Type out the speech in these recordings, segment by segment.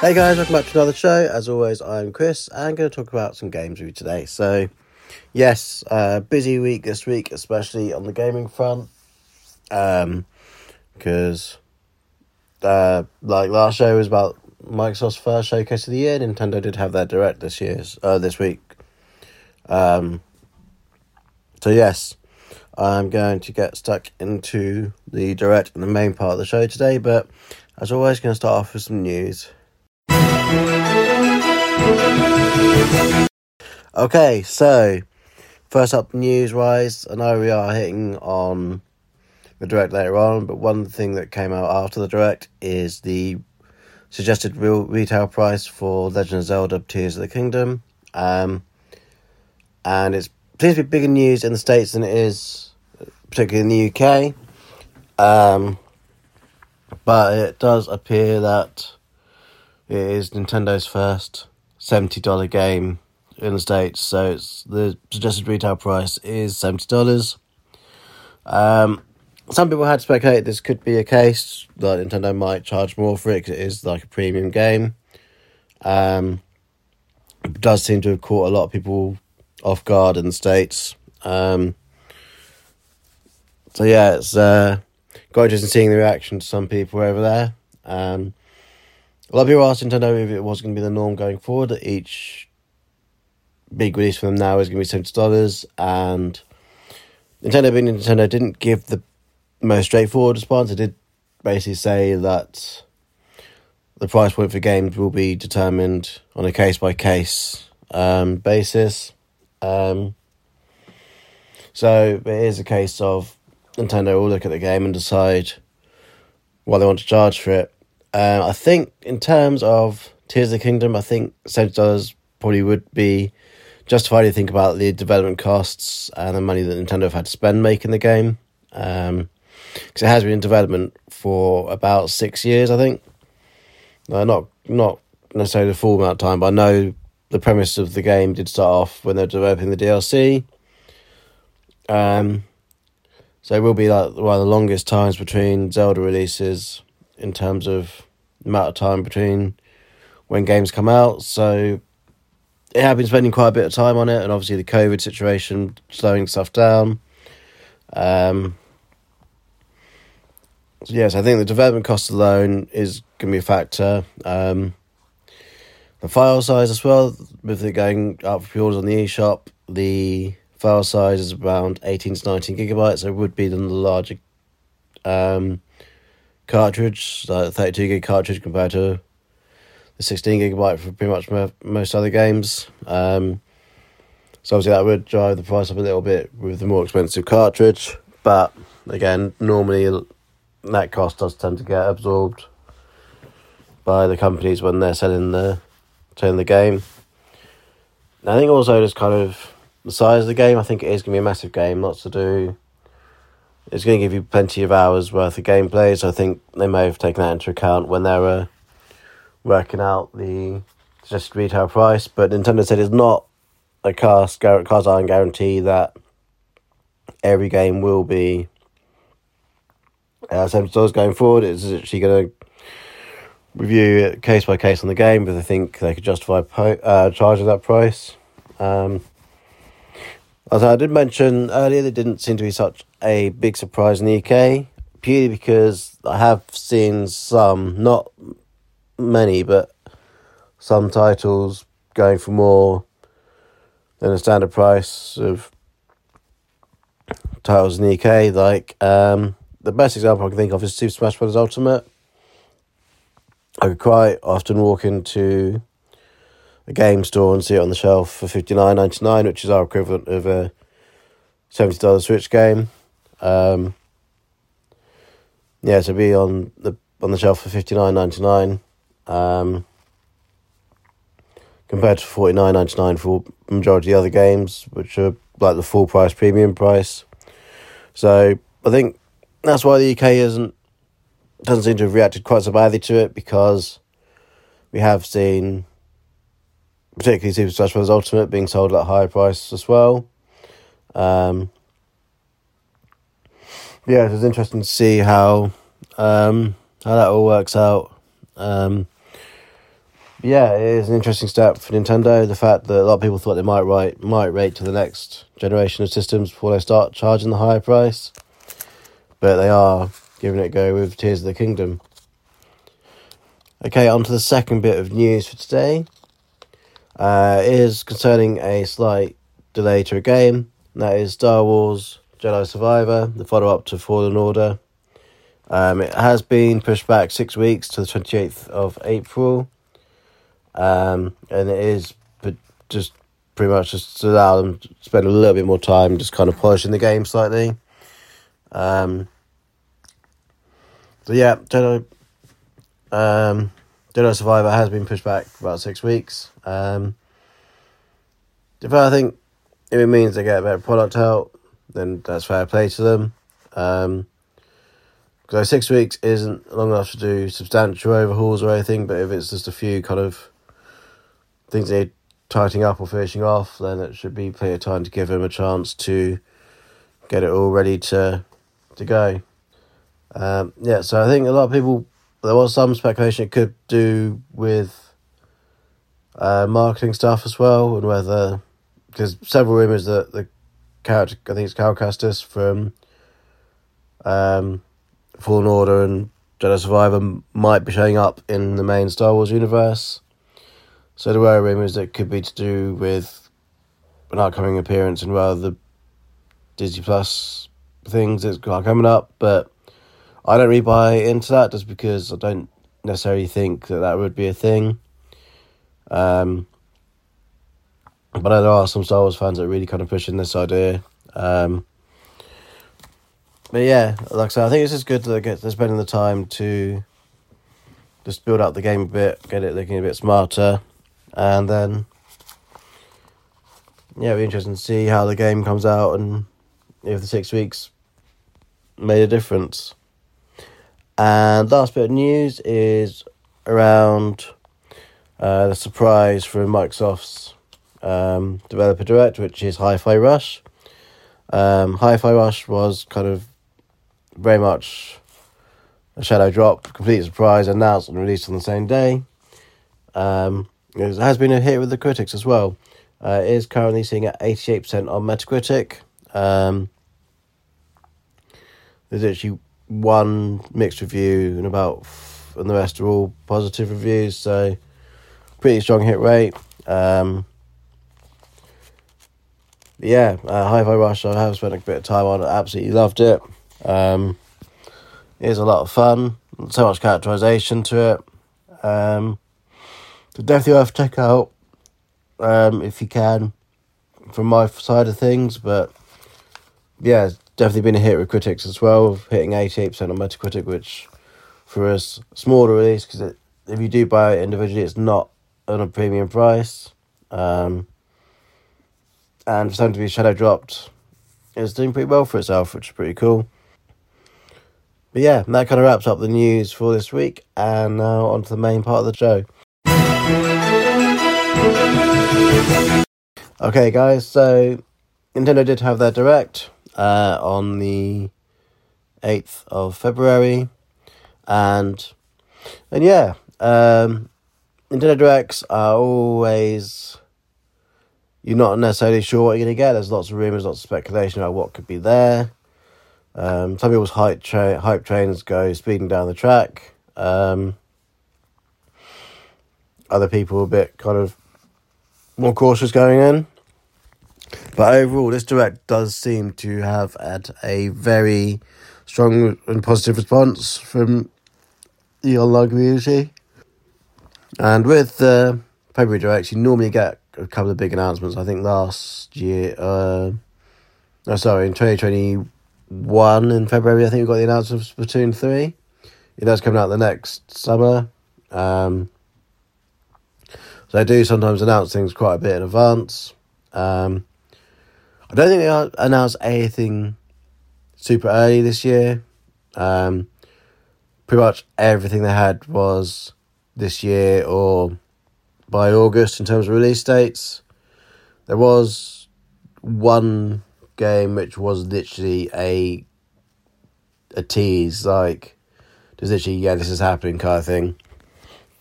Hey guys, welcome back to another show. As always, I'm Chris. And I'm going to talk about some games with you today. So, yes, uh, busy week this week, especially on the gaming front. Um, because uh, like last show was about Microsoft's first showcase of the year. Nintendo did have their direct this year's uh, this week. Um, so yes, I'm going to get stuck into the direct and the main part of the show today. But as always, going to start off with some news. Okay, so first up, news wise, I know we are hitting on the direct later on, but one thing that came out after the direct is the suggested real retail price for Legend of Zelda Tears of the Kingdom. Um, and it's seems to be bigger news in the States than it is, particularly in the UK. Um, but it does appear that it is Nintendo's first seventy dollar game in the states, so it's the suggested retail price is seventy dollars. Um, some people had speculated this could be a case that Nintendo might charge more for it because it is like a premium game. Um, it does seem to have caught a lot of people off guard in the states. Um, so yeah, it's uh, quite interesting seeing the reaction to some people over there. Um, a lot of people asking to know if it was going to be the norm going forward. That each big release for them now is going to be seventy dollars, and Nintendo being Nintendo didn't give the most straightforward response. It did basically say that the price point for games will be determined on a case by case basis. Um, so it is a case of Nintendo will look at the game and decide what they want to charge for it. Um, I think in terms of Tears of the Kingdom, I think seventy dollars probably would be justified. to think about the development costs and the money that Nintendo have had to spend making the game, because um, it has been in development for about six years, I think. Uh, not not necessarily the full amount of time, but I know the premise of the game did start off when they were developing the DLC. Um, so it will be like one of the longest times between Zelda releases in terms of amount of time between when games come out. So it have been spending quite a bit of time on it, and obviously the COVID situation slowing stuff down. Um, so yes, I think the development cost alone is going to be a factor. Um, the file size as well, with it going up for pre-orders on the eShop, the file size is around 18 to 19 gigabytes, so it would be the larger um, cartridge, like 32 gig cartridge compared to the 16 gigabyte for pretty much most other games. Um, so obviously that would drive the price up a little bit with the more expensive cartridge, but again, normally that cost does tend to get absorbed by the companies when they're selling the selling the game. And I think also just kind of the size of the game. I think it is going to be a massive game, lots to do. It's going to give you plenty of hours worth of gameplay, so I think they may have taken that into account when they were working out the suggested retail price. But Nintendo said it's not a cast cast iron guarantee that every game will be uh, seventy dollars going forward. It's actually going to review it case by case on the game, but I think they could justify po- uh, charging that price. Um, as I did mention earlier, there didn't seem to be such a big surprise in the UK, purely because I have seen some, not many, but some titles going for more than a standard price of titles in the UK. Like um, the best example I can think of is Super Smash Bros. Ultimate. I could quite often walk into a game store and see it on the shelf for fifty nine ninety nine, which is our equivalent of a seventy dollar Switch game. Um, yeah, to be on the on the shelf for fifty nine ninety nine, um, compared to forty nine ninety nine for majority of the other games, which are like the full price premium price. So I think that's why the UK isn't doesn't seem to have reacted quite so badly to it because we have seen particularly Super Smash Bros. Ultimate being sold at a higher price as well. Um, yeah, it was interesting to see how um, how that all works out. Um, yeah, it is an interesting step for Nintendo. The fact that a lot of people thought they might write might wait to the next generation of systems before they start charging the higher price, but they are giving it a go with Tears of the Kingdom. Okay, on to the second bit of news for today. Uh, is concerning a slight delay to a game. that is Star Wars Jedi Survivor, the follow up to Fallen Order. Um, it has been pushed back six weeks to the 28th of April. Um, and it is just pretty much just to allow them to spend a little bit more time just kind of polishing the game slightly. Um, so yeah, Jedi, um, Jedi Survivor has been pushed back about six weeks. Um, if I think if it means they get a better product out, then that's fair play to them. Um, because six weeks isn't long enough to do substantial overhauls or anything, but if it's just a few kind of things they tightening up or finishing off, then it should be plenty of time to give them a chance to get it all ready to to go. Um, yeah, so I think a lot of people there was some speculation it could do with uh, marketing stuff as well, and whether because several rumors that the character I think it's Cal Kestis from um, Fallen Order and Jedi Survivor might be showing up in the main Star Wars universe. So there were rumours that could be to do with an upcoming appearance in rather the Disney Plus things that's coming up, but I don't really buy into that just because I don't necessarily think that that would be a thing. Um, but there are some Star Wars fans that are really kind of pushing this idea. Um, but yeah, like I said, I think it's just good to get they're spending the time to just build up the game a bit, get it looking a bit smarter and then yeah, it'll be interesting to see how the game comes out and if the six weeks made a difference. And last bit of news is around uh, the surprise from Microsoft's um, developer direct, which is Hi Fi Rush. Um, Hi Fi Rush was kind of very much a shadow drop, complete surprise, announced and released on the same day. Um, it has been a hit with the critics as well. Uh, it is currently sitting at 88% on Metacritic. Um, there's actually one mixed review and about, and the rest are all positive reviews, so pretty strong hit rate. Um, yeah, uh, Hi Fi Rush, I have spent a bit of time on it, absolutely loved it. Um, it is a lot of fun, so much characterization to it. Um, so definitely worth check out um, if you can from my side of things. But yeah, definitely been a hit with critics as well, hitting 88% on Metacritic, which for a smaller release, because if you do buy it individually, it's not on a premium price. Um, and for something to be shadow dropped, it's doing pretty well for itself, which is pretty cool. But yeah, that kind of wraps up the news for this week, and now on to the main part of the show. Okay, guys, so Nintendo did have their direct uh, on the 8th of February, and and yeah, um, Nintendo Directs are always you're not necessarily sure what you're going to get. There's lots of rumors, lots of speculation about what could be there. Um, some people's hype, tra- hype trains go speeding down the track. Um, other people a bit kind of more cautious going in. But overall, this direct does seem to have had a very strong and positive response from the online community. And with the February Directs, you normally get a couple of big announcements. I think last year, uh, oh, sorry, in 2021 in February, I think we got the announcement of Splatoon 3. It does come out the next summer. Um, so I do sometimes announce things quite a bit in advance. Um, I don't think they announced anything super early this year. Um, pretty much everything they had was this year or by August in terms of release dates. There was one game which was literally a a tease, like just literally, yeah, this is happening kind of thing.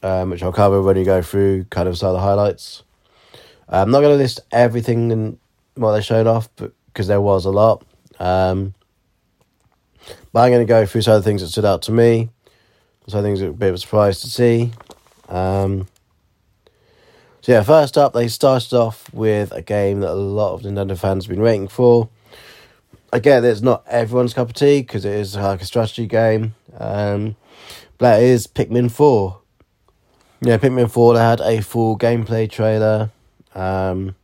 Um, which I'll cover when you go through kind of some of the highlights. I'm not going to list everything and what they showed off, but because there was a lot. Um, but I'm going to go through some of the things that stood out to me. Some things that were a bit of a surprise to see. Um, so yeah, first up, they started off with a game that a lot of Nintendo fans have been waiting for. Again, it's not everyone's cup of tea because it is like a strategy game. Um, but that is Pikmin 4. Yeah, Pikmin 4, they had a full gameplay trailer um,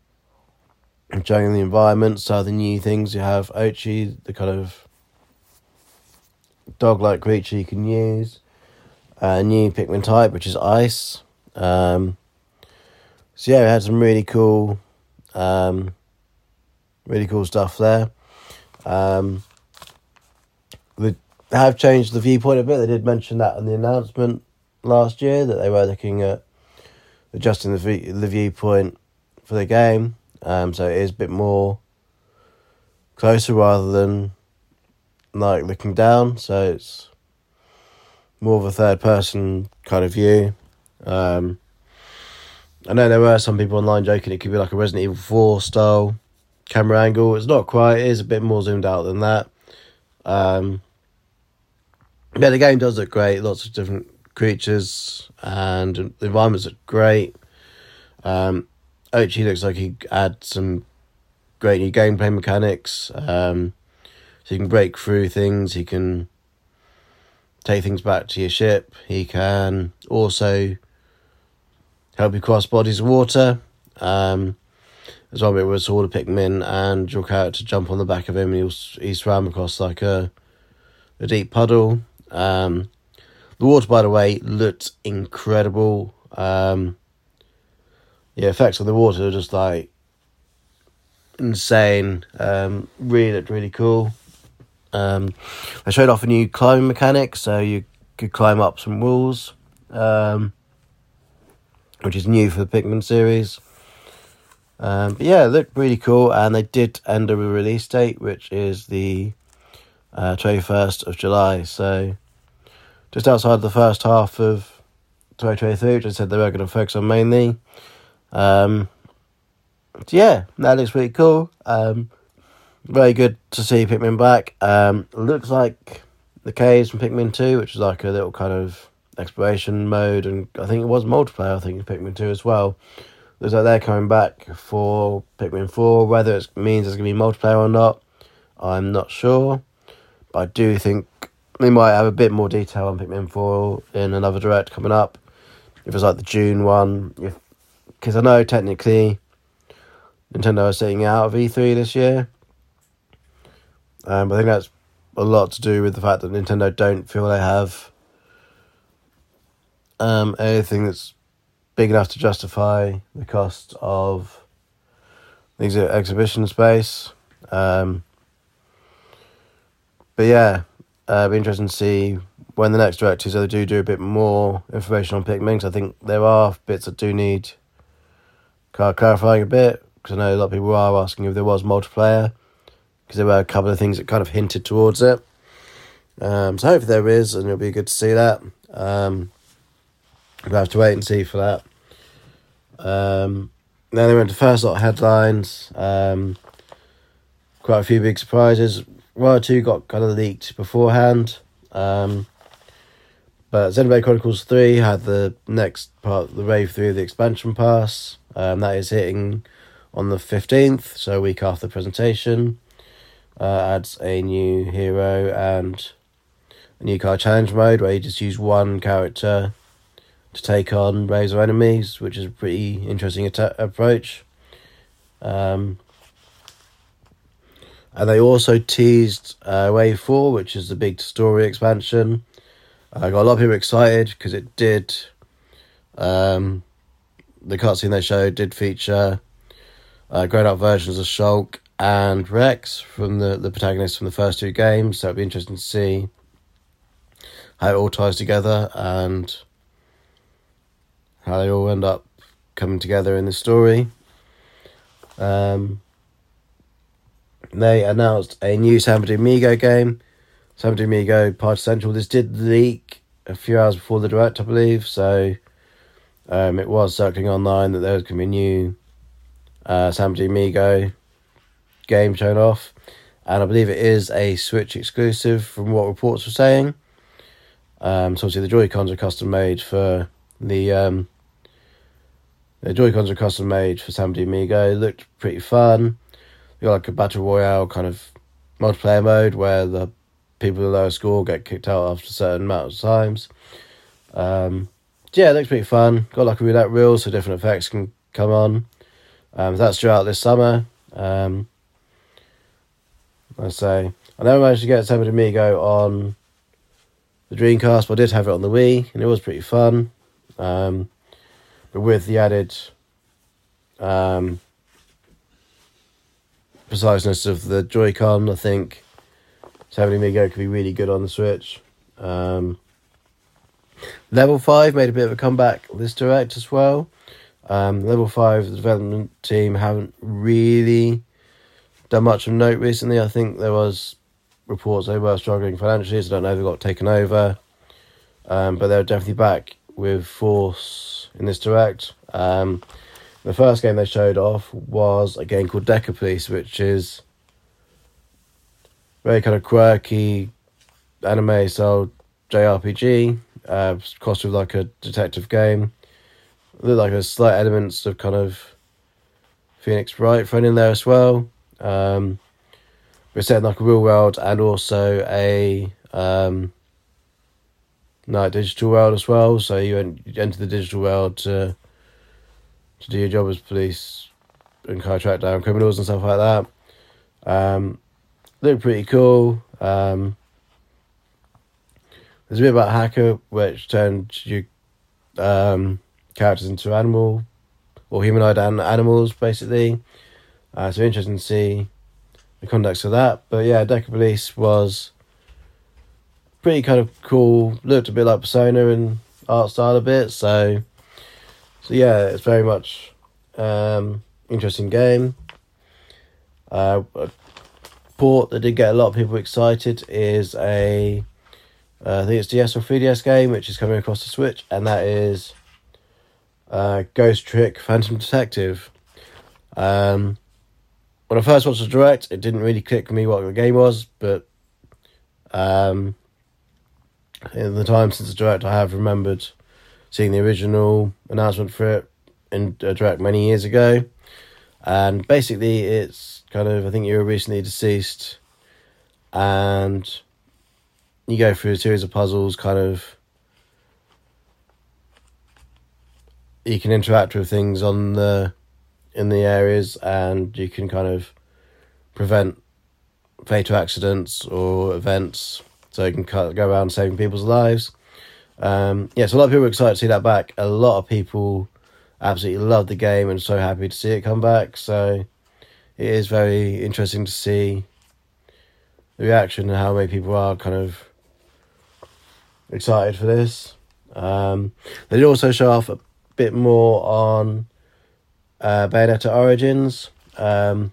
showing the environment, so the new things. You have Oatchi, the kind of dog like creature you can use. A new Pikmin type, which is ice. Um, so yeah, we had some really cool, um, really cool stuff there. Um, they have changed the viewpoint a bit. They did mention that in the announcement last year that they were looking at adjusting the the viewpoint for the game. Um, so it is a bit more closer rather than like looking down. So it's more of a third person kind of view. Um, I know there were some people online joking it could be like a Resident Evil 4 style camera angle. It's not quite, it is a bit more zoomed out than that. Um, yeah, the game does look great. Lots of different creatures and the environments look great. Um, Oatchi looks like he adds some great new gameplay mechanics. Um, so you can break through things. He can take things back to your ship. He can also help you cross bodies of water. Um, there's one bit where all the Pikmin and your character jump on the back of him and he'll, he swam across like a, a deep puddle. Um, the water, by the way, looked incredible. Um, yeah, effects of the water are just like insane. Um, really looked really cool. Um, I showed off a new climbing mechanic, so you could climb up some walls, um, which is new for the Pikmin series. Um, but yeah, it looked really cool, and they did end a release date, which is the uh, 21st of July. So just outside the first half of 2023, which I said they were going to focus on mainly. Um, so yeah, that looks pretty cool. Um, very good to see Pikmin back. Um, looks like the caves from Pikmin 2, which is like a little kind of exploration mode, and I think it was multiplayer, I think, in Pikmin 2 as well. Looks like they're coming back for Pikmin 4. Whether it means there's going to be multiplayer or not, I'm not sure. But I do think we might have a bit more detail on Pikmin 4 in another direct coming up. If it's like the June one, because I know technically Nintendo is sitting out of E3 this year. Um, I think that's a lot to do with the fact that Nintendo don't feel they have um, anything that's big enough to justify the cost of the exhibition space. Um, but yeah, uh, be interesting to see when the next direct is. They do do a bit more information on Pikmin. Cause I think there are bits that do need clarifying a bit because I know a lot of people are asking if there was multiplayer because there were a couple of things that kind of hinted towards it. Um, so hopefully there is, and it'll be good to see that. Um, we'll have to wait and see for that. Um, then they went to first lot of headlines. Um, quite a few big surprises. One or two got kind of leaked beforehand. Um, but Xenoblade Chronicles 3 had the next part, the Wave 3 of the expansion pass. Um, that is hitting on the 15th, so a week after the presentation. Uh, adds a new hero and a new card challenge mode where you just use one character to take on Razor enemies, which is a pretty interesting atta- approach. Um, and they also teased uh, Wave 4, which is the big story expansion. I got a lot of people excited because it did. Um, the cutscene they showed did feature uh, grown up versions of Shulk and Rex from the, the protagonists from the first two games. So it'd be interesting to see how it all ties together and how they all end up coming together in the story. Um, they announced a new Samba de Amigo game, Samba de Amigo Party Central. This did leak a few hours before the direct, I believe, so um, it was circling online that there was going to be a new uh, Samba de Amigo game shown off, and I believe it is a Switch exclusive from what reports were saying. Um, so obviously the Joy Cons are custom made for the um, the Joy Cons are custom made for de Amigo. It looked pretty fun. You got like a battle royale kind of multiplayer mode where the people with the lowest score get kicked out after a certain amount of times. Um, yeah, it looks pretty fun. Got like a roulette reel so different effects can come on. Um, that's due out this summer. Um, I say I never managed to get de Amigo on the Dreamcast, but I did have it on the Wii, and it was pretty fun. Um, but with the added um, preciseness of the Joy-Con, I think de Amigo could be really good on the Switch. Um, Level 5 made a bit of a comeback this direct as well. Um, level 5, the development team haven't really done much of note recently. I think there was reports they were struggling financially, so I don't know if they got taken over. Um, but they're definitely back with force in this direct. Um, the first game they showed off was a game called Decapolice, which is very kind of quirky anime style JRPG, uh, crossed with like a detective game. Look like a slight elements of kind of Phoenix Wright thrown in there as well. Um, we're set in like a real world and also a um, no digital world as well. So you, enter the digital world to to do your job as police and kind of track down criminals and stuff like that. Um, look pretty cool. Um, there's a bit about hacker which turns your um, characters into animal or humanoid and animals basically. Uh, so interesting to see the context of that. But yeah, Decapolice was pretty kind of cool. Looked a bit like Persona and art style a bit. So, so yeah, it's very much um, interesting game. Uh, a port that did get a lot of people excited is a uh, I think it's DS or 3DS game which is coming across the Switch, and that is uh, Ghost Trick Phantom Detective. Um, when I first watched the direct, it didn't really click me what the game was, but um, in the time since the direct, I have remembered seeing the original announcement for it in a direct many years ago. And basically, it's kind of I think you were recently deceased, and you go through a series of puzzles, kind of. You can interact with things on the in the areas, and you can kind of prevent fatal accidents or events, so you can go around saving people's lives. Um, yeah, so a lot of people are excited to see that back. A lot of people absolutely love the game and so happy to see it come back. So it is very interesting to see the reaction and how many people are kind of excited for this. Um, they did also show off a bit more on uh, Bayonetta Origins. Um,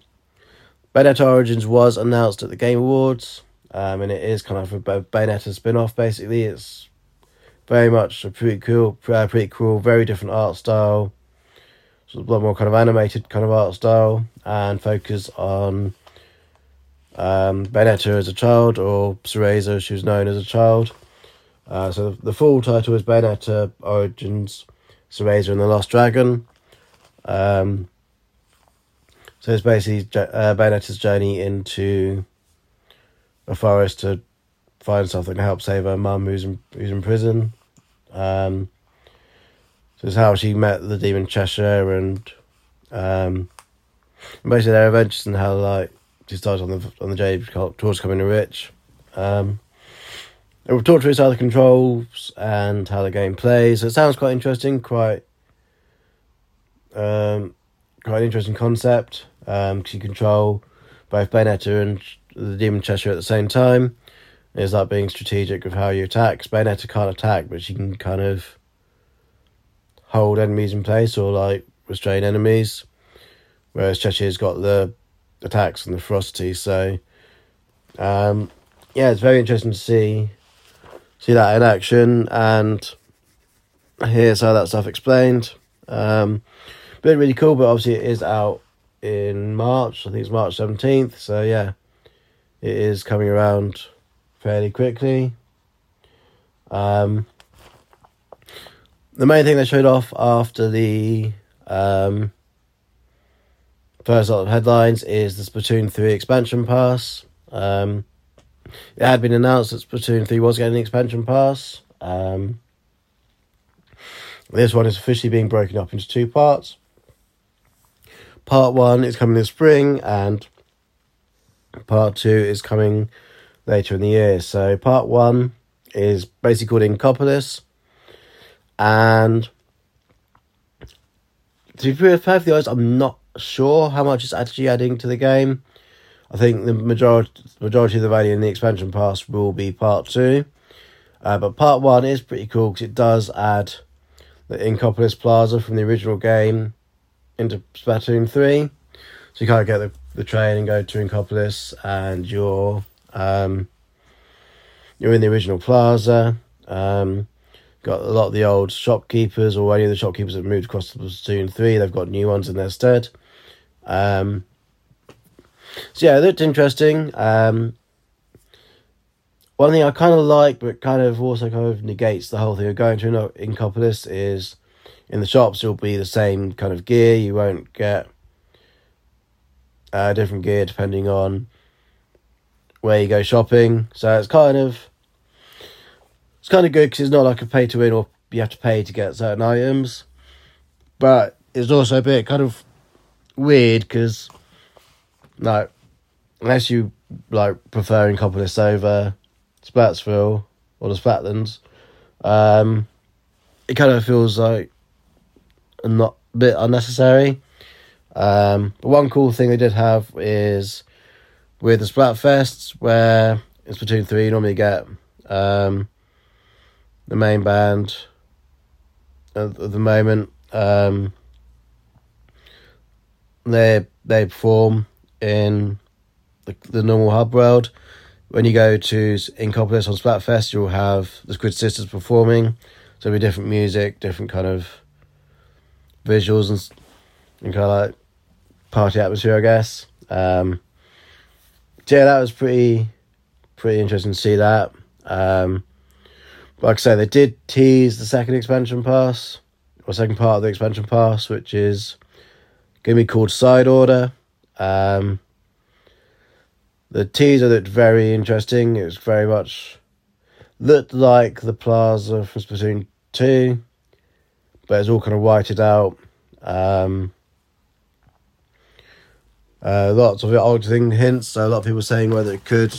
Bayonetta Origins was announced at the Game Awards, um, and it is kind of a Bayonetta spin off basically. It's very much a pretty cool, uh, pretty cool, very different art style. So a lot more kind of animated kind of art style, and focus on um, Bayonetta as a child, or Cereza, she was known as a child. Uh, so the, the, full title is Bayonetta Origins, Cereza and the Lost Dragon. Um, so it's basically uh, Bayonetta's journey into a forest to find something to help save her mum who's in, who's in prison. Um, So it's how she met the demon Cheshire and um, basically their adventures and how like she started on the on the Jade towards becoming rich. Um, we've talked through how the controls and how the game plays. So it sounds quite interesting, quite um, quite an interesting concept. Um, cause you control both Bayonetta and the Demon Cheshire at the same time. Is that being strategic with how you attack? Bayonetta can't attack, but she can kind of hold enemies in place or like restrain enemies. Whereas Cheshire's got the attacks and the ferocity. So, um, yeah, it's very interesting to see see that in action and here's how that stuff explained. Um, been really cool, but obviously it is out in March. I think it's March seventeenth. So yeah, it is coming around fairly quickly. Um, the main thing they showed off after the um, first lot of headlines is the Splatoon 3 expansion pass. Um, it had been announced that Splatoon 3 was getting an expansion pass. Um, this one is officially being broken up into two parts. Part 1 is coming this spring, and part 2 is coming later in the year. So, part 1 is basically called Inkopolis, and to be perfectly honest, I'm not sure how much it's actually adding to the game. I think the majority majority of the value in the expansion pass will be part two, uh, but part one is pretty cool because it does add the Inkopolis Plaza from the original game into Splatoon three, so you can't get the, the train and go to Inkopolis, and you're um, you're in the original plaza. Um, got a lot of the old shopkeepers or any of the shopkeepers that moved across to Splatoon 3. They've got new ones in their stead. Um, so yeah, it looked interesting. Um, one thing I kind of like, but kind of also kind of negates the whole thing of going to Inkopolis is in the shops it'll be the same kind of gear. You won't get uh, different gear depending on where you go shopping. So it's kind of it's kind of good because it's not like a pay to win or you have to pay to get certain items, but it's also a bit kind of weird because like unless you like preferring Inkopolis over Splatsville or the Splatlands, um, it kind of feels like a not a bit unnecessary. Um, but one cool thing they did have is with the Splatfests, where it's between three, you normally get um, the main band at, the moment. Um, they they perform in the, the normal hub world. When you go to Inkopolis on Splatfest, you'll have the Squid Sisters performing. So it'll be different music, different kind of visuals and, and kind of like party atmosphere, I guess. Um, yeah, that was pretty pretty interesting to see that. Um, like I say, they did tease the second expansion pass, or second part of the expansion pass, which is going to be called Side Order. Um, the teaser looked very interesting. It was very much looked like the plaza from Splatoon 2, but it's all kind of whited out. Um, uh, lots of odd thing hints. So a lot of people saying whether it could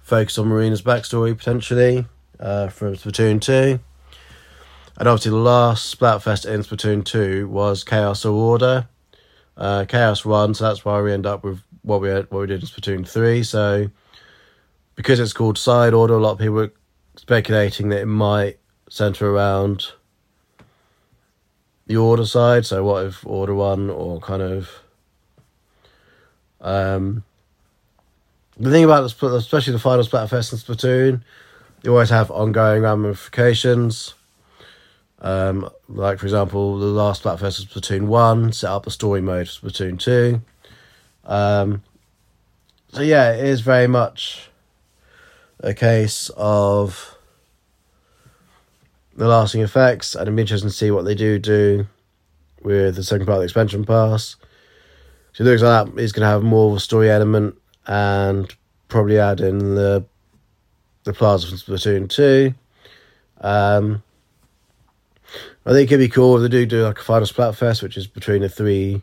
focus on Marina's backstory potentially uh, from Splatoon 2. And obviously, the last Splatfest in Splatoon 2 was Chaos or Order. Uh, Chaos won, so that's why we end up with what we had, what we did in Splatoon 3. So, because it's called Side Order, a lot of people were speculating that it might center around the Order side. So, what if Order won or kind of. Um, the thing about especially the final Splatfest in Splatoon, you always have ongoing ramifications. Um, like for example, the last Splatfest was Splatoon one, set up the story mode for Splatoon two. Um, so yeah, it is very much a case of the lasting effects, and I'm interested to see what they do do with the second part of the expansion pass. So it looks like that is going to have more of a story element and probably add in the the plaza from Splatoon 2. Um, I think it'd be cool if they do do like a final Splatfest, which is between the three,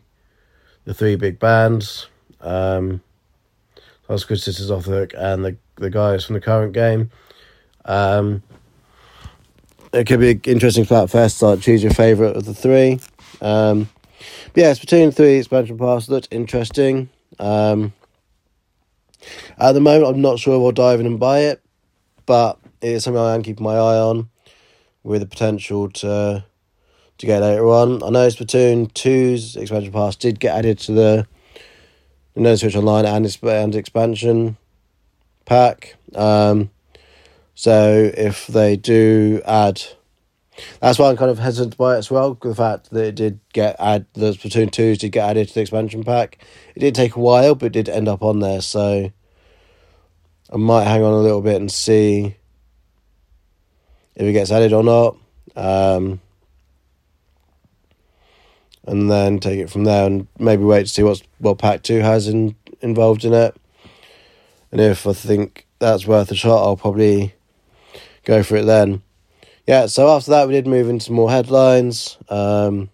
the three big bands. Um, that's Squid Sisters off the hook and the the guys from the current game. Um, it could be an interesting Splatfest. Like choose your favorite of the three. Um, yeah, Splatoon three expansion pass looked interesting. Um, at the moment, I'm not sure if I'll dive in and buy it, but it is something I am keeping my eye on, with the potential to to get later on. I know Splatoon 2's expansion pass did get added to the Nintendo Switch Online and, its and expansion pack. Um, so if they do add, that's why I'm kind of hesitant buy it as well. The fact that it did get add the Splatoon twos did get added to the expansion pack. It did take a while, but it did end up on there. So I might hang on a little bit and see if it gets added or not. Um, and then take it from there and maybe wait to see what's what pack two has in involved in it. And if I think that's worth a shot, I'll probably go for it then. Yeah, so after that, we did move into more headlines. Um,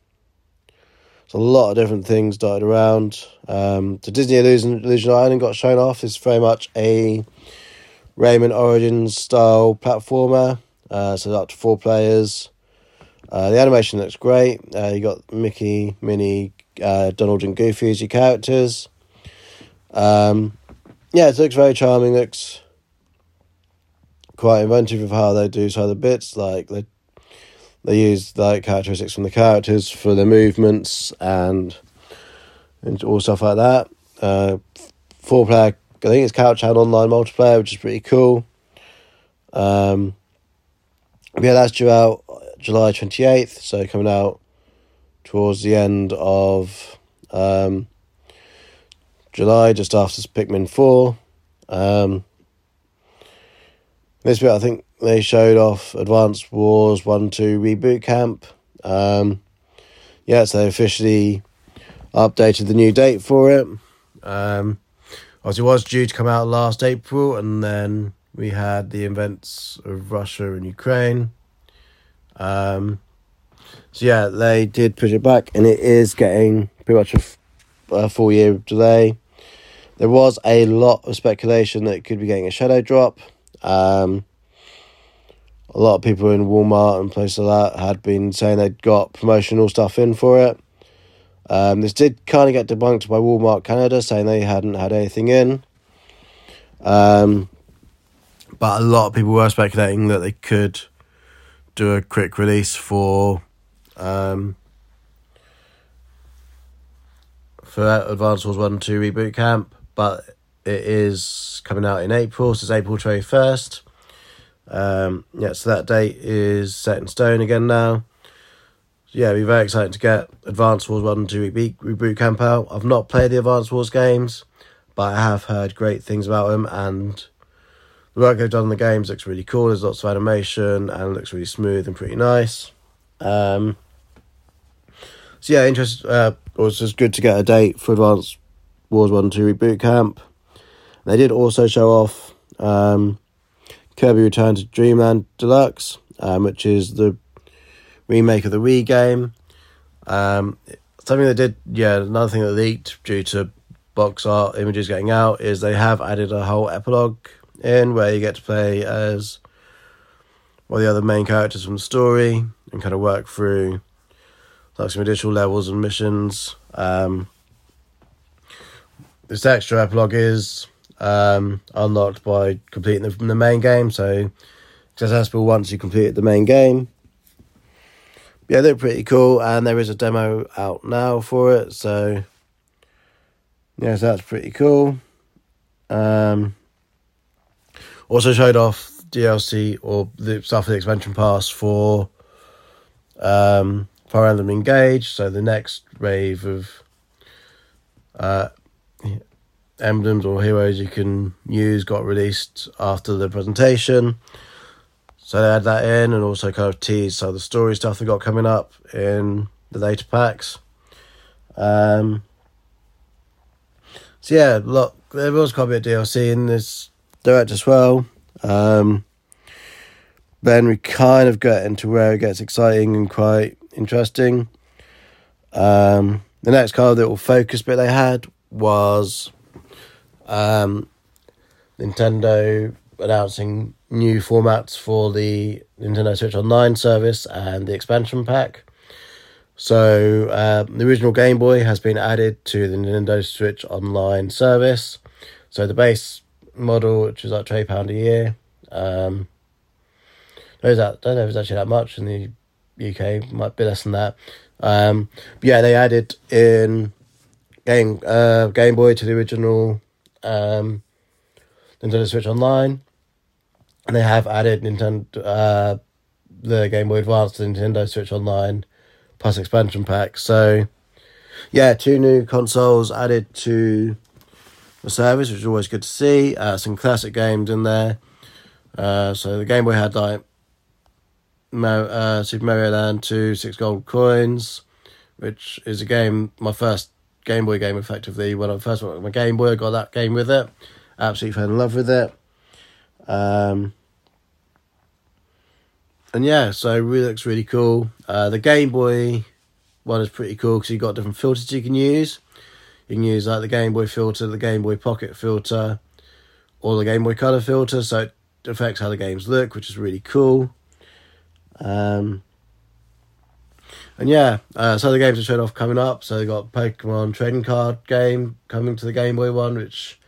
there's a lot of different things dotted around. Um, the Disney Illusion, Illusion Island got shown off. It's very much a Rayman Origins style platformer. Uh, so up to four players. Uh, the animation looks great. Uh, you got Mickey, Minnie, uh, Donald, and Goofy as your characters. Um, yeah, it looks very charming. Looks quite inventive of how they do of the bits. Like they they use like characteristics from the characters for their movements and and all stuff like that. Uh, four player, I think it's couch and online multiplayer, which is pretty cool. Um, yeah, that's due out July twenty eighth, so coming out towards the end of um, July, just after Pikmin four. Um, this bit, I think they showed off Advanced Wars 1 2 Reboot Camp. Um, yeah, so they officially updated the new date for it. Um, obviously, it was due to come out last April, and then we had the events of Russia and Ukraine. Um, so, yeah, they did push it back, and it is getting pretty much a, f- a full year delay. There was a lot of speculation that it could be getting a shadow drop. Um, a lot of people in Walmart and places like that had been saying they'd got promotional stuff in for it. Um, this did kind of get debunked by Walmart Canada, saying they hadn't had anything in. Um, but a lot of people were speculating that they could do a quick release for um, for Advance Wars 1 and 2 Reboot Camp, but it is coming out in April, so it's April 21st. Um, yeah, so that date is set in stone again now. So Yeah, be very excited to get Advanced Wars 1 and 2 Reboot, Reboot Camp out. I've not played the Advanced Wars games, but I have heard great things about them, and the work they've done in the games looks really cool. There's lots of animation, and looks really smooth and pretty nice. Um, so yeah, interest. Uh, it was just good to get a date for Advanced Wars 1 and 2 Reboot Camp. They did also show off um, Kirby Return to Dreamland Deluxe, um, which is the remake of the Wii game. Um, something that did, yeah, another thing that leaked due to box art images getting out is they have added a whole epilogue in where you get to play as one of the other main characters from the story and kind of work through like some additional levels and missions. Um, this extra epilogue is um, unlocked by completing the, the main game. So accessible once you complete the main game. Yeah, they're pretty cool, and there is a demo out now for it. So yeah, so that's pretty cool. Um, also showed off DLC or the stuff for the expansion pass for um, Fire Emblem Engage. So the next wave of uh, emblems or heroes you can use got released after the presentation. So they had that in and also kind of teased some of the story stuff they got coming up in the later packs. Um, so yeah, look, there was quite a bit of DLC in this direct as well. Um, then we kind of get into where it gets exciting and quite interesting. Um, the next kind of little focus bit they had was um, Nintendo announcing new formats for the Nintendo Switch Online service and the expansion pack. So uh, the original Game Boy has been added to the Nintendo Switch Online service. So the base model, which is like twenty pound a year, um, that don't know if it's actually that much in the UK. Might be less than that. Um, yeah, they added in game uh, Game Boy to the original um, Nintendo Switch Online, and they have added Nintendo uh, the Game Boy Advance to Nintendo Switch Online plus expansion pack. So, yeah, two new consoles added to the service, which is always good to see. Uh, some classic games in there. Uh, so the Game Boy had like uh, Super Mario Land 2, Six Gold Coins, which is a game, my first Game Boy game, effectively. When I first got my Game Boy, I got that game with it. Absolutely fell in love with it. Um, and yeah, so it really looks really cool. Uh, the Game Boy one is pretty cool because you've got different filters you can use. You can use like the Game Boy filter, the Game Boy Pocket filter, or the Game Boy Color filter, so it affects how the games look, which is really cool. Um, and yeah, uh, so the games are showing off coming up. So they got Pokemon trading card game coming to the Game Boy one, which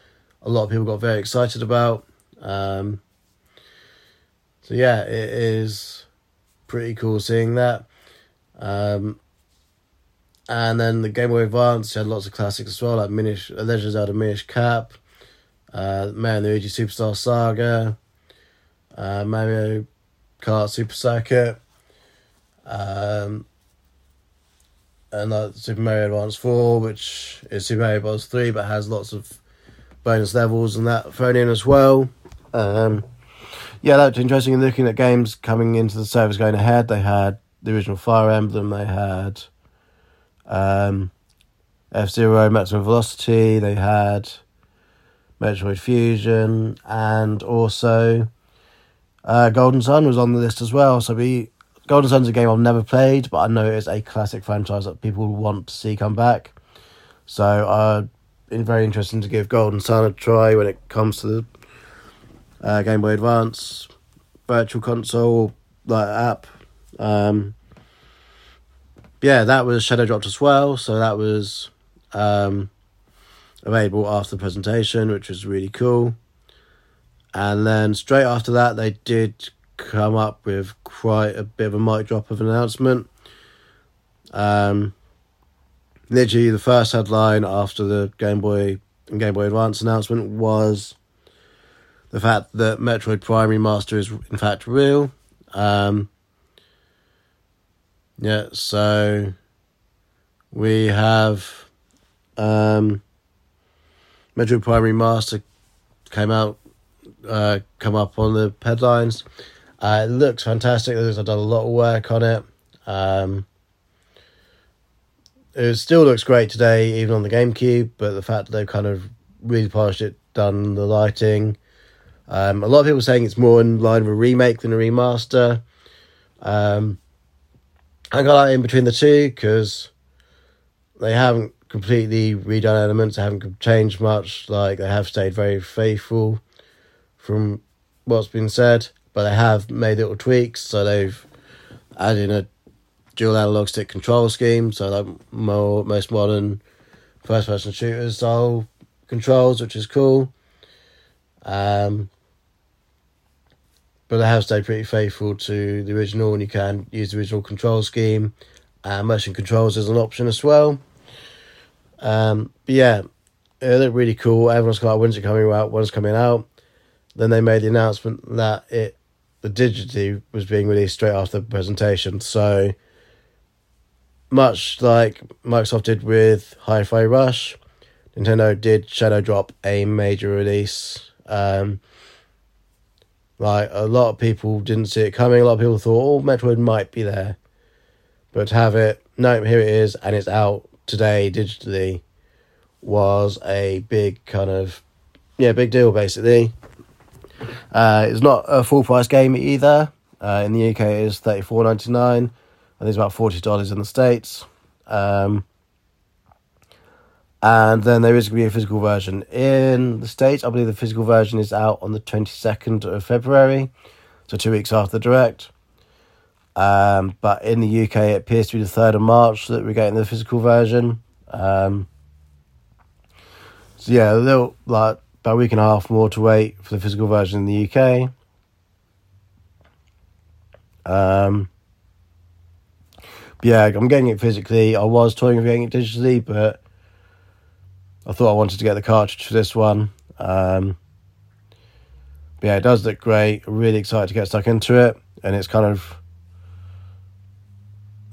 a lot of people got very excited about. Um, so yeah, it is pretty cool seeing that. Um, and then the Game Boy Advance had lots of classics as well, like Minish, Legends Out of Minish Cap, uh, Mario Luigi Superstar Saga, uh, Mario Kart Super Circuit, um, and uh, Super Mario Advance 4, which is Super Mario Bros. 3 but has lots of bonus levels and that thrown in as well. Um, yeah, that was interesting. In looking at games coming into the service going ahead, they had the original Fire Emblem, they had um, F Zero Maximum Velocity, they had Metroid Fusion, and also uh, Golden Sun was on the list as well. So we Golden Sun's a game I've never played, but I know it's a classic franchise that people want to see come back. So uh, it's very interesting to give Golden Sun a try when it comes to the uh, Game Boy Advance Virtual Console like app. Um, yeah, that was Shadow dropped as well, so that was um, available after the presentation, which was really cool. And then straight after that, they did come up with quite a bit of a mic drop of an announcement. Um, literally, the first headline after the Game Boy and Game Boy Advance announcement was the fact that Metroid Prime Remaster is in fact real. Um, yeah, so we have um, Metroid Prime Remaster came out, uh, come up on the headlines. Uh, it looks fantastic. I've done a lot of work on it. Um, it still looks great today, even on the GameCube. But the fact that they've kind of really polished it, done the lighting. Um, a lot of people are saying it's more in line with a remake than a remaster. Um, I got that in between the two because they haven't completely redone elements. They haven't changed much. Like they have stayed very faithful from what's been said but they have made little tweaks. So they've added a dual analog stick control scheme, so like more most modern first person shooter style controls, which is cool. Um, but they have stayed pretty faithful to the original, and you can use the original control scheme. And motion controls is an option as well. Um, but yeah, it looked really cool. Everyone's got when's it coming out, when's coming out. Then they made the announcement that it the Digity was being released straight after the presentation. So much like Microsoft did with Hi-Fi Rush, Nintendo did shadow drop a major release. Um, like a lot of people didn't see it coming. A lot of people thought, "Oh, Metroid might be there," but to have it, no, here it is, and it's out today digitally, was a big kind of yeah, big deal basically. Uh, it's not a full price game either. Uh, in the UK, it is thirty four ninety nine. Think it's about forty dollars in the states. Um, and then there is going to be a physical version in the states. I believe the physical version is out on the twenty second of February, so two weeks after the direct. Um, but in the UK, it appears to be the third of March that we're getting the physical version. Um, so yeah, a little like about a week and a half more to wait for the physical version in the UK. Um, yeah, I'm getting it physically. I was toying with getting it digitally, but I thought I wanted to get the cartridge for this one. Um, yeah, it does look great. Really excited to get stuck into it, and it's kind of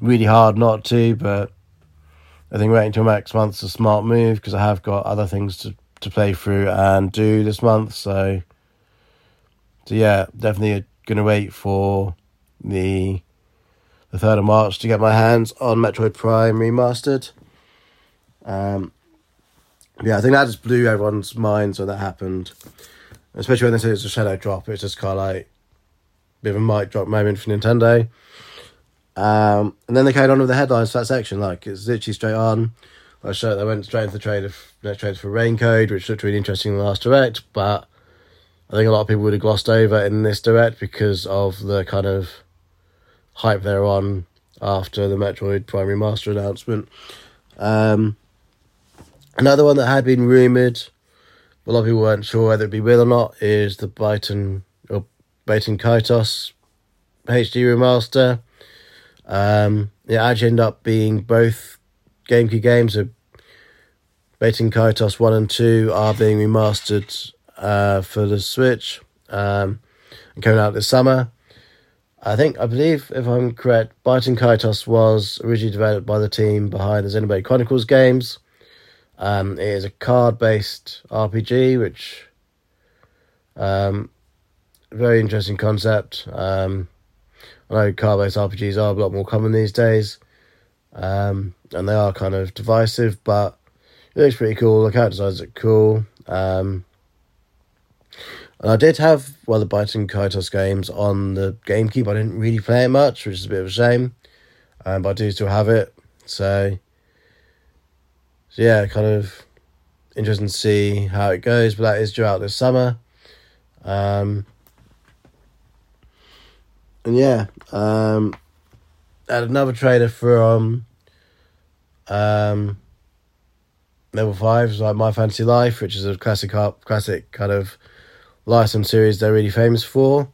really hard not to, but I think waiting till next month's a smart move because I have got other things to, to play through and do this month. So, so yeah, definitely to wait for the the third of March to get my hands on Metroid Prime remastered. Um, yeah, I think that just blew everyone's minds when that happened, especially when they said it's a shadow drop. It's just kind of like a bit of a mic drop moment for Nintendo. Um, and then they carried on with the headlines for that section. Like it's literally straight on. I showed they went straight into the trade of next trade for Rain Code, which looked really interesting in the last direct, but I think a lot of people would have glossed over in this direct because of the kind of hype they're on after the Metroid Prime Remaster announcement. Um, another one that had been rumoured, but a lot of people weren't sure whether it'd be real or not, is the Baten or Baten Kaitos HD remaster. Um, it actually ended up being both GameCube games. So Baten Kaitos 1 and 2 are being remastered uh, for the Switch um, and coming out this summer. I think, I believe, if I'm correct, Baten Kaitos was originally developed by the team behind the Xenoblade Chronicles games. Um, it is a card based RPG, which um, very interesting concept. Um, I know card based RPGs are a lot more common these days, um, and they are kind of divisive, but it looks pretty cool. The character designs are cool. Um, and I did have one well the Baten Kaitos games on the GameCube. I didn't really play it much, which is a bit of a shame. Um, but I do still have it. So, so yeah, kind of interesting to see how it goes. But that is due out this summer. Um, and yeah, um, I had another trailer from um, level five, is like My Fantasy Life, which is a classic, classic kind of license series they're really famous for.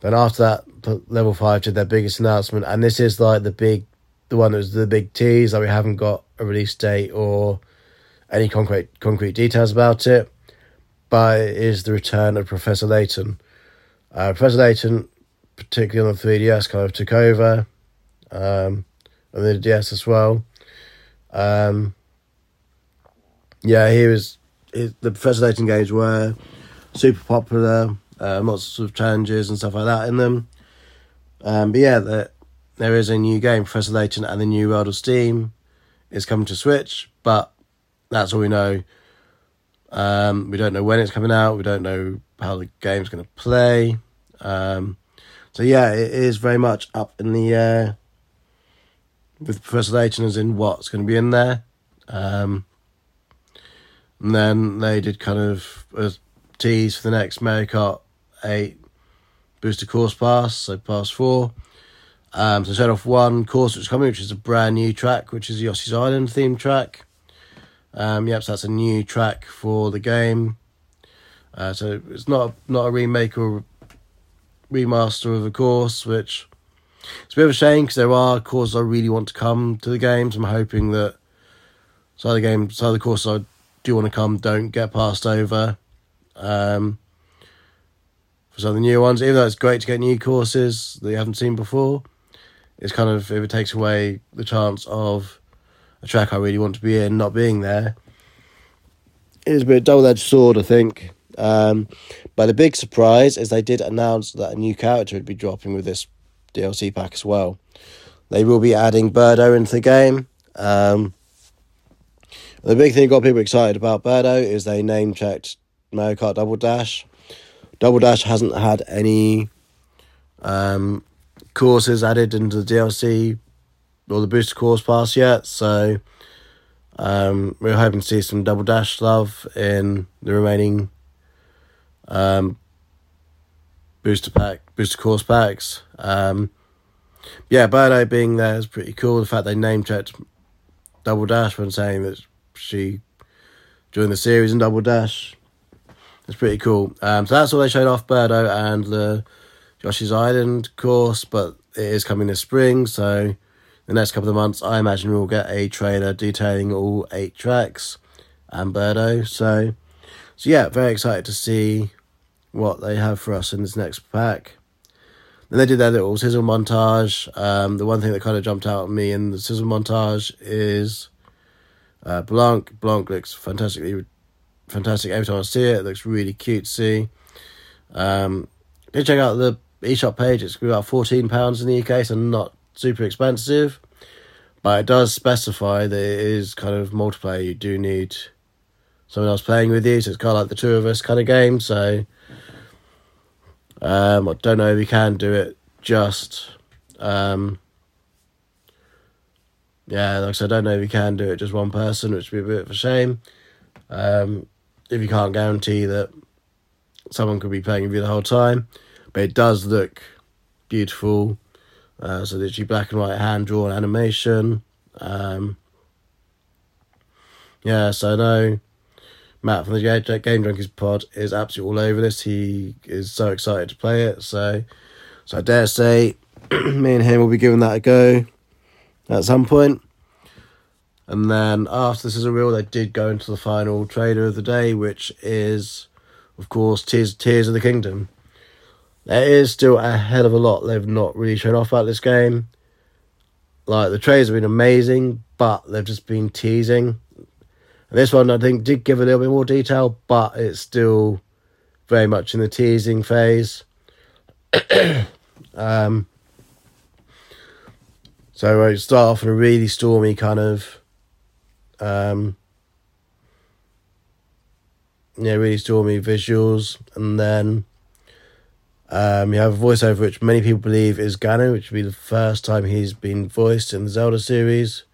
But after that, level five did their biggest announcement, and this is like the big, the one that was the big tease. Like we haven't got a release date or any concrete concrete details about it, but it is the return of Professor Layton. Uh, Professor Layton particularly on the 3DS, kind of took over, um, and the DS as well. Um, yeah, he was. His, the Layton games were super popular, uh, lots of challenges and stuff like that in them. Um, but yeah, the, there is a new game, Professor Layton and the New World of Steam, is coming to Switch, but that's all we know. Um, we don't know when it's coming out. We don't know how the game's going to play. Um, so yeah, it is very much up in the air with Professor Layton as in what's going to be in there. Um, and then they did kind of a tease for the next Mario Kart 8 Booster Course Pass, so Pass 4. Um, so set off one course which is coming, which is a brand new track, which is Yoshi's Island theme track. Um, yep, so that's a new track for the game. Uh, so it's not not a remake or remaster of a course, which it's a bit of a shame because there are courses I really want to come to the games. I'm hoping that some of the games, some of the courses I do want to come don't get passed over. Um, for some of the new ones, even though it's great to get new courses that you haven't seen before, it's kind of if it takes away the chance of a track I really want to be in not being there. It is a bit double edged sword, I think. Um, but the big surprise is they did announce that a new character would be dropping with this DLC pack as well. They will be adding Birdo into the game. Um, the big thing that got people excited about Birdo is they name checked Mario Kart Double Dash. Double Dash hasn't had any um, courses added into the DLC or the booster course pass yet, so um, we're hoping to see some double dash love in the remaining um, booster pack, booster course packs. Um, yeah, Birdo being there is pretty cool. The fact they name checked Double Dash when saying that she joined the series in Double Dash. It's pretty cool. Um, so that's all they showed off Birdo and the Yoshi's Island course, but it is coming this spring, so the next couple of months I imagine we'll get a trailer detailing all eight tracks and Birdo. So so yeah, very excited to see what they have for us in this next pack. Then they did their little sizzle montage. Um, the one thing that kind of jumped out at me in the sizzle montage is uh, Blanc. Blanc looks fantastically fantastic every time I see it. It looks really cute cutesy. Um, did check out the eShop page. It's about fourteen pounds in the UK, so not super expensive. But it does specify that it is kind of multiplayer. You do need someone else playing with you, so it's kind of like the two of us kind of game. So um, I don't know if you can do it just. Um, yeah, like I said, I don't know if you can do it just one person, which would be a bit of a shame. Um, if you can't guarantee that someone could be playing with you the whole time, but it does look beautiful. Uh, so literally black and white hand drawn animation. Um, yeah, so know Matt from the GameJunkiez pod is absolutely all over this. He is so excited to play it. So, so I dare say, me and him will be giving that a go at some point. And then after this is a real, they did go into the final trader of the day, which is, of course, Tears, Tears of the Kingdom. There is still a hell of a lot they've not really shown off about this game. Like the trailers have been amazing, but they've just been teasing this one, I think, did give a little bit more detail, but it's still very much in the teasing phase. um, so I start off in a really stormy kind of, um, yeah, really stormy visuals, and then um, you have a voiceover which many people believe is Ganon, which would be the first time he's been voiced in the Zelda series,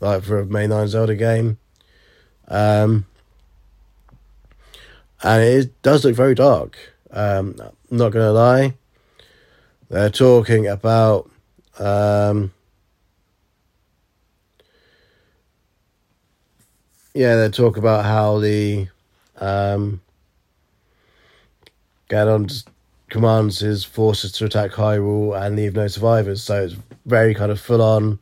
like for a mainline Zelda game. Um, and it does look very dark. Um, not going to lie. They're talking about. Um, yeah, they talk about how the um, Ganon commands his forces to attack Hyrule and leave no survivors. So it's very kind of full on,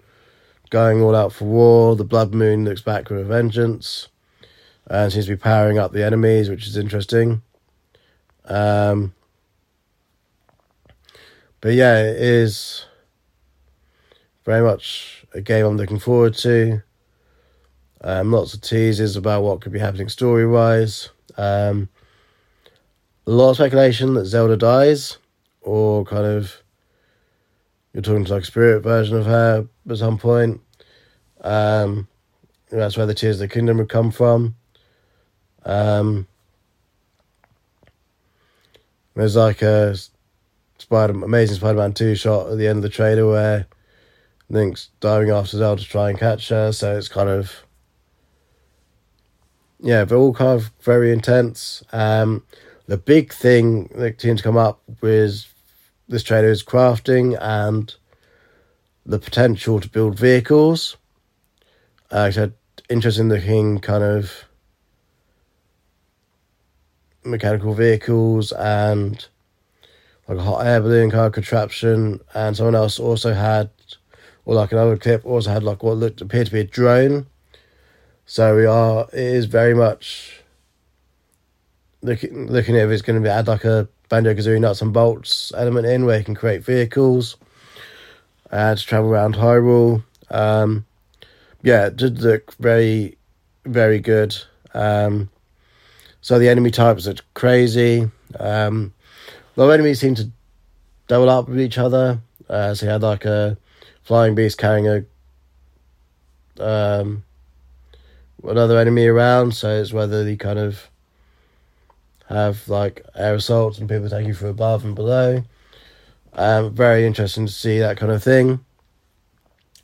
going all out for war. The Blood Moon looks back with a vengeance and seems to be powering up the enemies, which is interesting. Um, but yeah, it is very much a game I'm looking forward to. Um, lots of teasers about what could be happening story wise. Um, a lot of speculation that Zelda dies, or kind of you're talking to like spirit version of her at some point. Um, that's where the Tears of the Kingdom would come from. Um, there's like a Spider Amazing Spider-Man two shot at the end of the trailer where Link's diving after Zelda to try and catch her. So it's kind of yeah, they're all kind of very intense. Um, the big thing that seems to come up with this trailer is crafting and the potential to build vehicles. Uh, so interesting looking kind of mechanical vehicles and like a hot air balloon kind of contraption. And someone else also had, or like another clip, also had like what looked appeared to be a drone. So we are. It is very much looking looking at if it's going to be add like a Banjo Kazooie nuts and bolts element in where you can create vehicles and to travel around Hyrule. Um, yeah, it did look very, very good. Um, so the enemy types are crazy. Um, of enemies seem to double up with each other. Uh, so you had like a flying beast carrying a um, another enemy around. So it's whether they kind of have like air assaults and people taking you from above and below. Um, very interesting to see that kind of thing.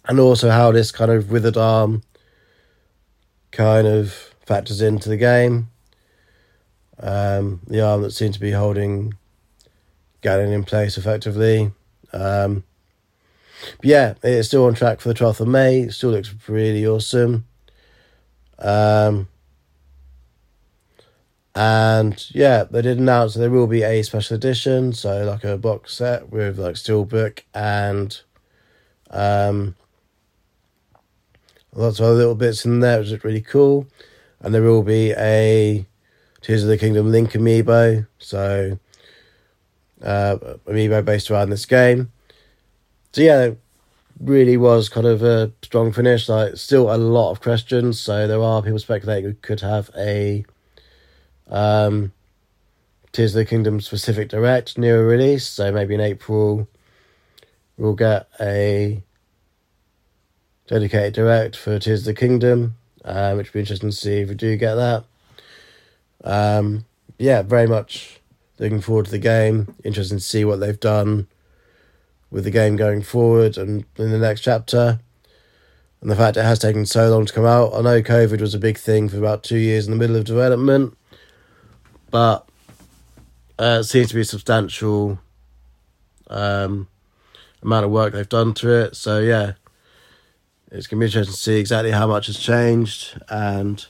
And also how this kind of withered arm kind of factors into the game. Um, the arm that seems to be holding Ganon in place effectively. Um, yeah, it's still on track for the 12th of May. It still looks really awesome. Um, and yeah, they did announce there will be a special edition, so like a box set with like steelbook and um, lots of other little bits in there, which is really cool. And there will be a Tears of the Kingdom Link amiibo, so uh, amiibo based around this game. So yeah, really was kind of a strong finish. Like still a lot of questions, so there are people speculating we could have a um, Tears of the Kingdom specific direct near release. So maybe in April we'll get a dedicated direct for Tears of the Kingdom, um, which would be interesting to see if we do get that. Um, yeah, very much looking forward to the game. Interesting to see what they've done with the game going forward and in the next chapter. And the fact it has taken so long to come out. I know COVID was a big thing for about two years in the middle of development, but uh, it seems to be a substantial um, amount of work they've done to it. So, yeah, it's going to be interesting to see exactly how much has changed and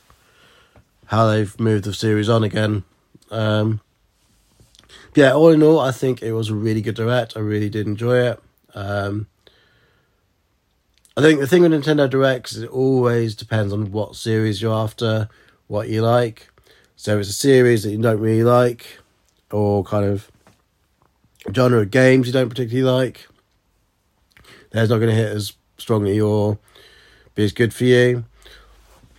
how they've moved the series on again. Um, yeah, all in all, I think it was a really good direct. I really did enjoy it. Um, I think the thing with Nintendo Directs is it always depends on what series you're after, what you like. So if it's a series that you don't really like, or kind of genre of games you don't particularly like, there's not going to hit as strongly or be as good for you.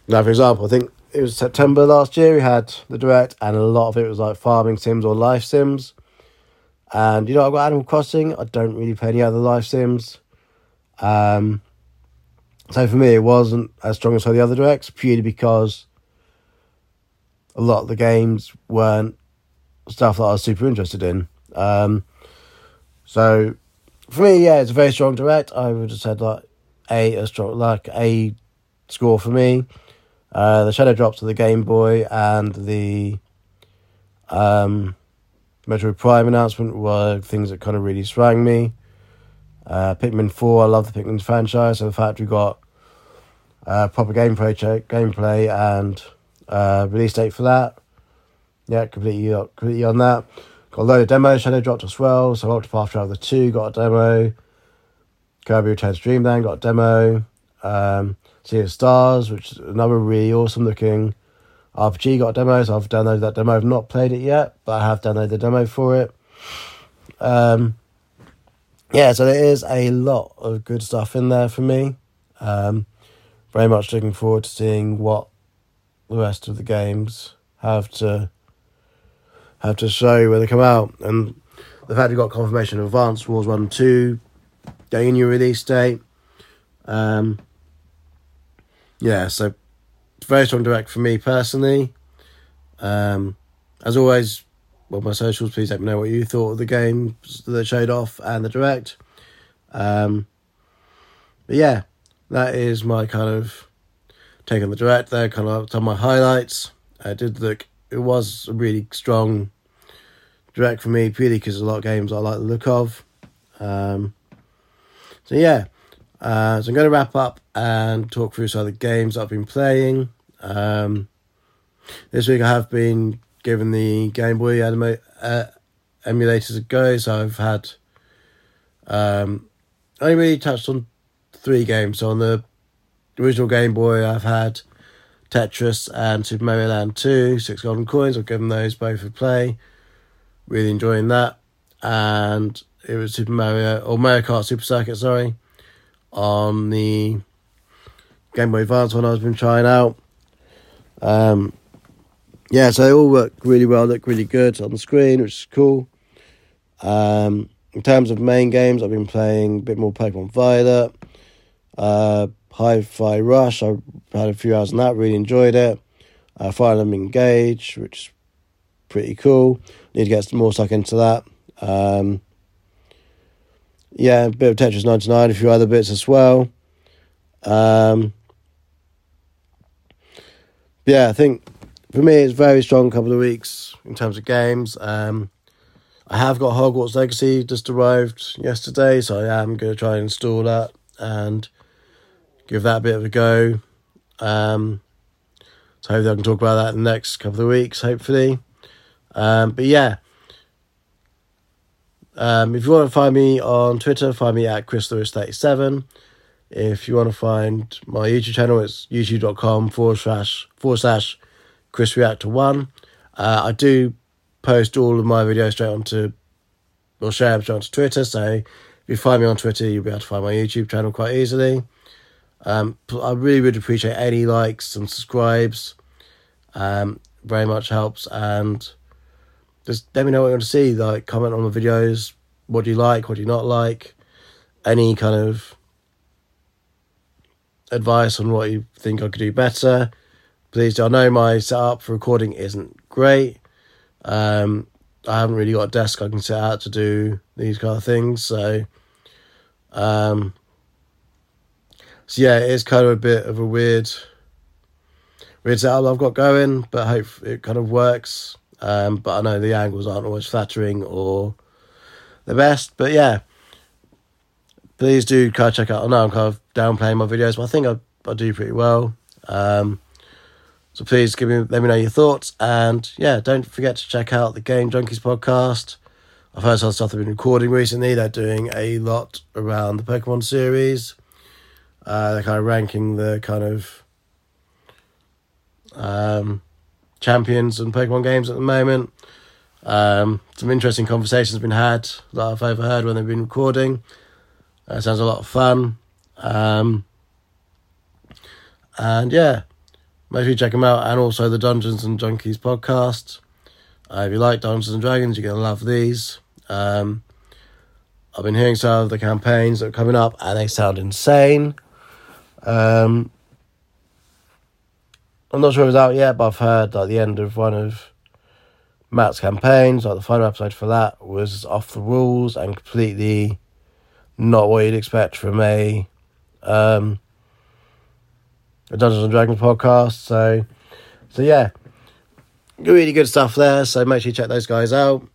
Now, for example, I think it was September last year. We had the direct, and a lot of it was like farming sims or life sims. And you know, I've got Animal Crossing. I don't really play any other life sims. Um, so for me, it wasn't as strong as some of the other directs, purely because a lot of the games weren't stuff that I was super interested in. Um, so for me, yeah, it's a very strong direct. I would have said like a a strong like a score for me. Uh, the Shadow Drops of the Game Boy and the um, Metroid Prime announcement were things that kind of really sprang me. Uh, Pikmin 4, I love the Pikmin franchise, so the fact we got uh, proper gameplay, check, gameplay and uh, release date for that. Yeah, completely, completely on that. Got a load of demos, Shadow dropped as well, so Octopath Traveler 2 got a demo. Kirby Returns Dream Dreamland got a demo. Um, Sea of Stars, which is another really awesome looking RPG, got a demo, so I've downloaded that demo. I've not played it yet, but I have downloaded the demo for it. Um, yeah, so there is a lot of good stuff in there for me. Um, very much looking forward to seeing what the rest of the games have to have to show when they come out. And the fact we got confirmation of Advance Wars 1 and 2 getting a new release date. Um, yeah, so very strong direct for me personally. Um, as always, well, my socials, please let me know what you thought of the games that showed off and the direct. Um, but yeah, that is my kind of take on the direct there, kind of some of my highlights. I did look, it was a really strong direct for me, purely because a lot of games I like the look of. Um, so yeah, uh, so I'm going to wrap up and talk through some of the games I've been playing. Um, this week I have been given the Game Boy anima- uh, emulators a go, so I've had um, I only really touched on three games. So on the original Game Boy, I've had Tetris and Super Mario Land 2, Six Golden Coins. I've given those both a play. Really enjoying that. And it was Super Mario, or Mario Kart Super Circuit, sorry on the Game Boy Advance one I've been trying out. Um, yeah, so they all work really well, look really good on the screen, which is cool. Um, in terms of main games, I've been playing a bit more Pokemon Violet, uh, Hi Fi Rush. I had a few hours on that, really enjoyed it. Uh, Fire Emblem Engage, which is pretty cool. Need to get some more stuck into that. Um, yeah, a bit of Tetris 99, a few other bits as well. Um, yeah, I think for me it's very strong couple of weeks in terms of games. Um, I have got Hogwarts Legacy just arrived yesterday, so I am going to try and install that and give that a bit of a go. Um, so hopefully I can talk about that in the next couple of weeks, hopefully. Um, but yeah, um, if you want to find me on Twitter, find me at Chris Lewis37. If you want to find my YouTube channel, it's youtube.com forward slash forward slash Chris Reactor One. Uh, I do post all of my videos straight onto or share them straight onto Twitter. So if you find me on Twitter, you'll be able to find my YouTube channel quite easily. Um, I really would appreciate any likes and subscribes. Um, very much helps and just let me know what you want to see. Like comment on the videos. What do you like? What do you not like? Any kind of advice on what you think I could do better. Please do. I know my setup for recording isn't great. Um, I haven't really got a desk I can set out to do these kind of things. So, um, so yeah, it is kind of a bit of a weird, weird setup I've got going, but I hope it kind of works. Um, but I know the angles aren't always flattering or the best. But yeah, please do kind of check out. I know I'm kind of downplaying my videos, but I think I, I do pretty well. Um, so please give me let me know your thoughts, and yeah, don't forget to check out the GameJunkiez podcast. I've heard some stuff they've been recording recently. They're doing a lot around the Pokemon series. Uh, they're kind of ranking the kind of um, champions and Pokemon games at the moment. Um, some interesting conversations have been had that I've overheard when they've been recording. Uh, sounds a lot of fun. Um, and yeah, make sure you check them out. And also the Dungeons and Junkies podcast. Uh, if you like Dungeons and Dragons, you're going to love these. Um, I've been hearing some of the campaigns that are coming up, and they sound insane. Um, I'm not sure it's out yet, but I've heard like the end of one of Matt's campaigns, like the final episode for that, was off the rules and completely not what you'd expect from a um, a Dungeons and Dragons podcast. So, so yeah, really good stuff there. So make sure you check those guys out.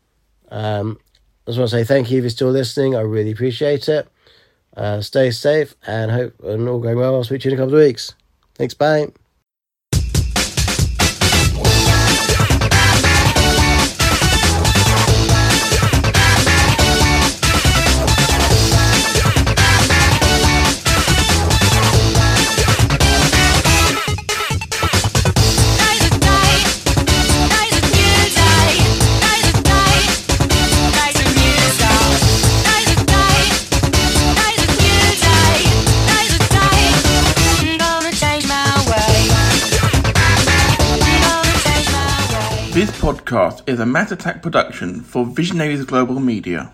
Um, I just want to say thank you if you're still listening. I really appreciate it. Uh, stay safe and hope and all going well. I'll speak to you in a couple of weeks. Thanks. Bye. Podcast is a Matt Attack production for Visionaries Global Media.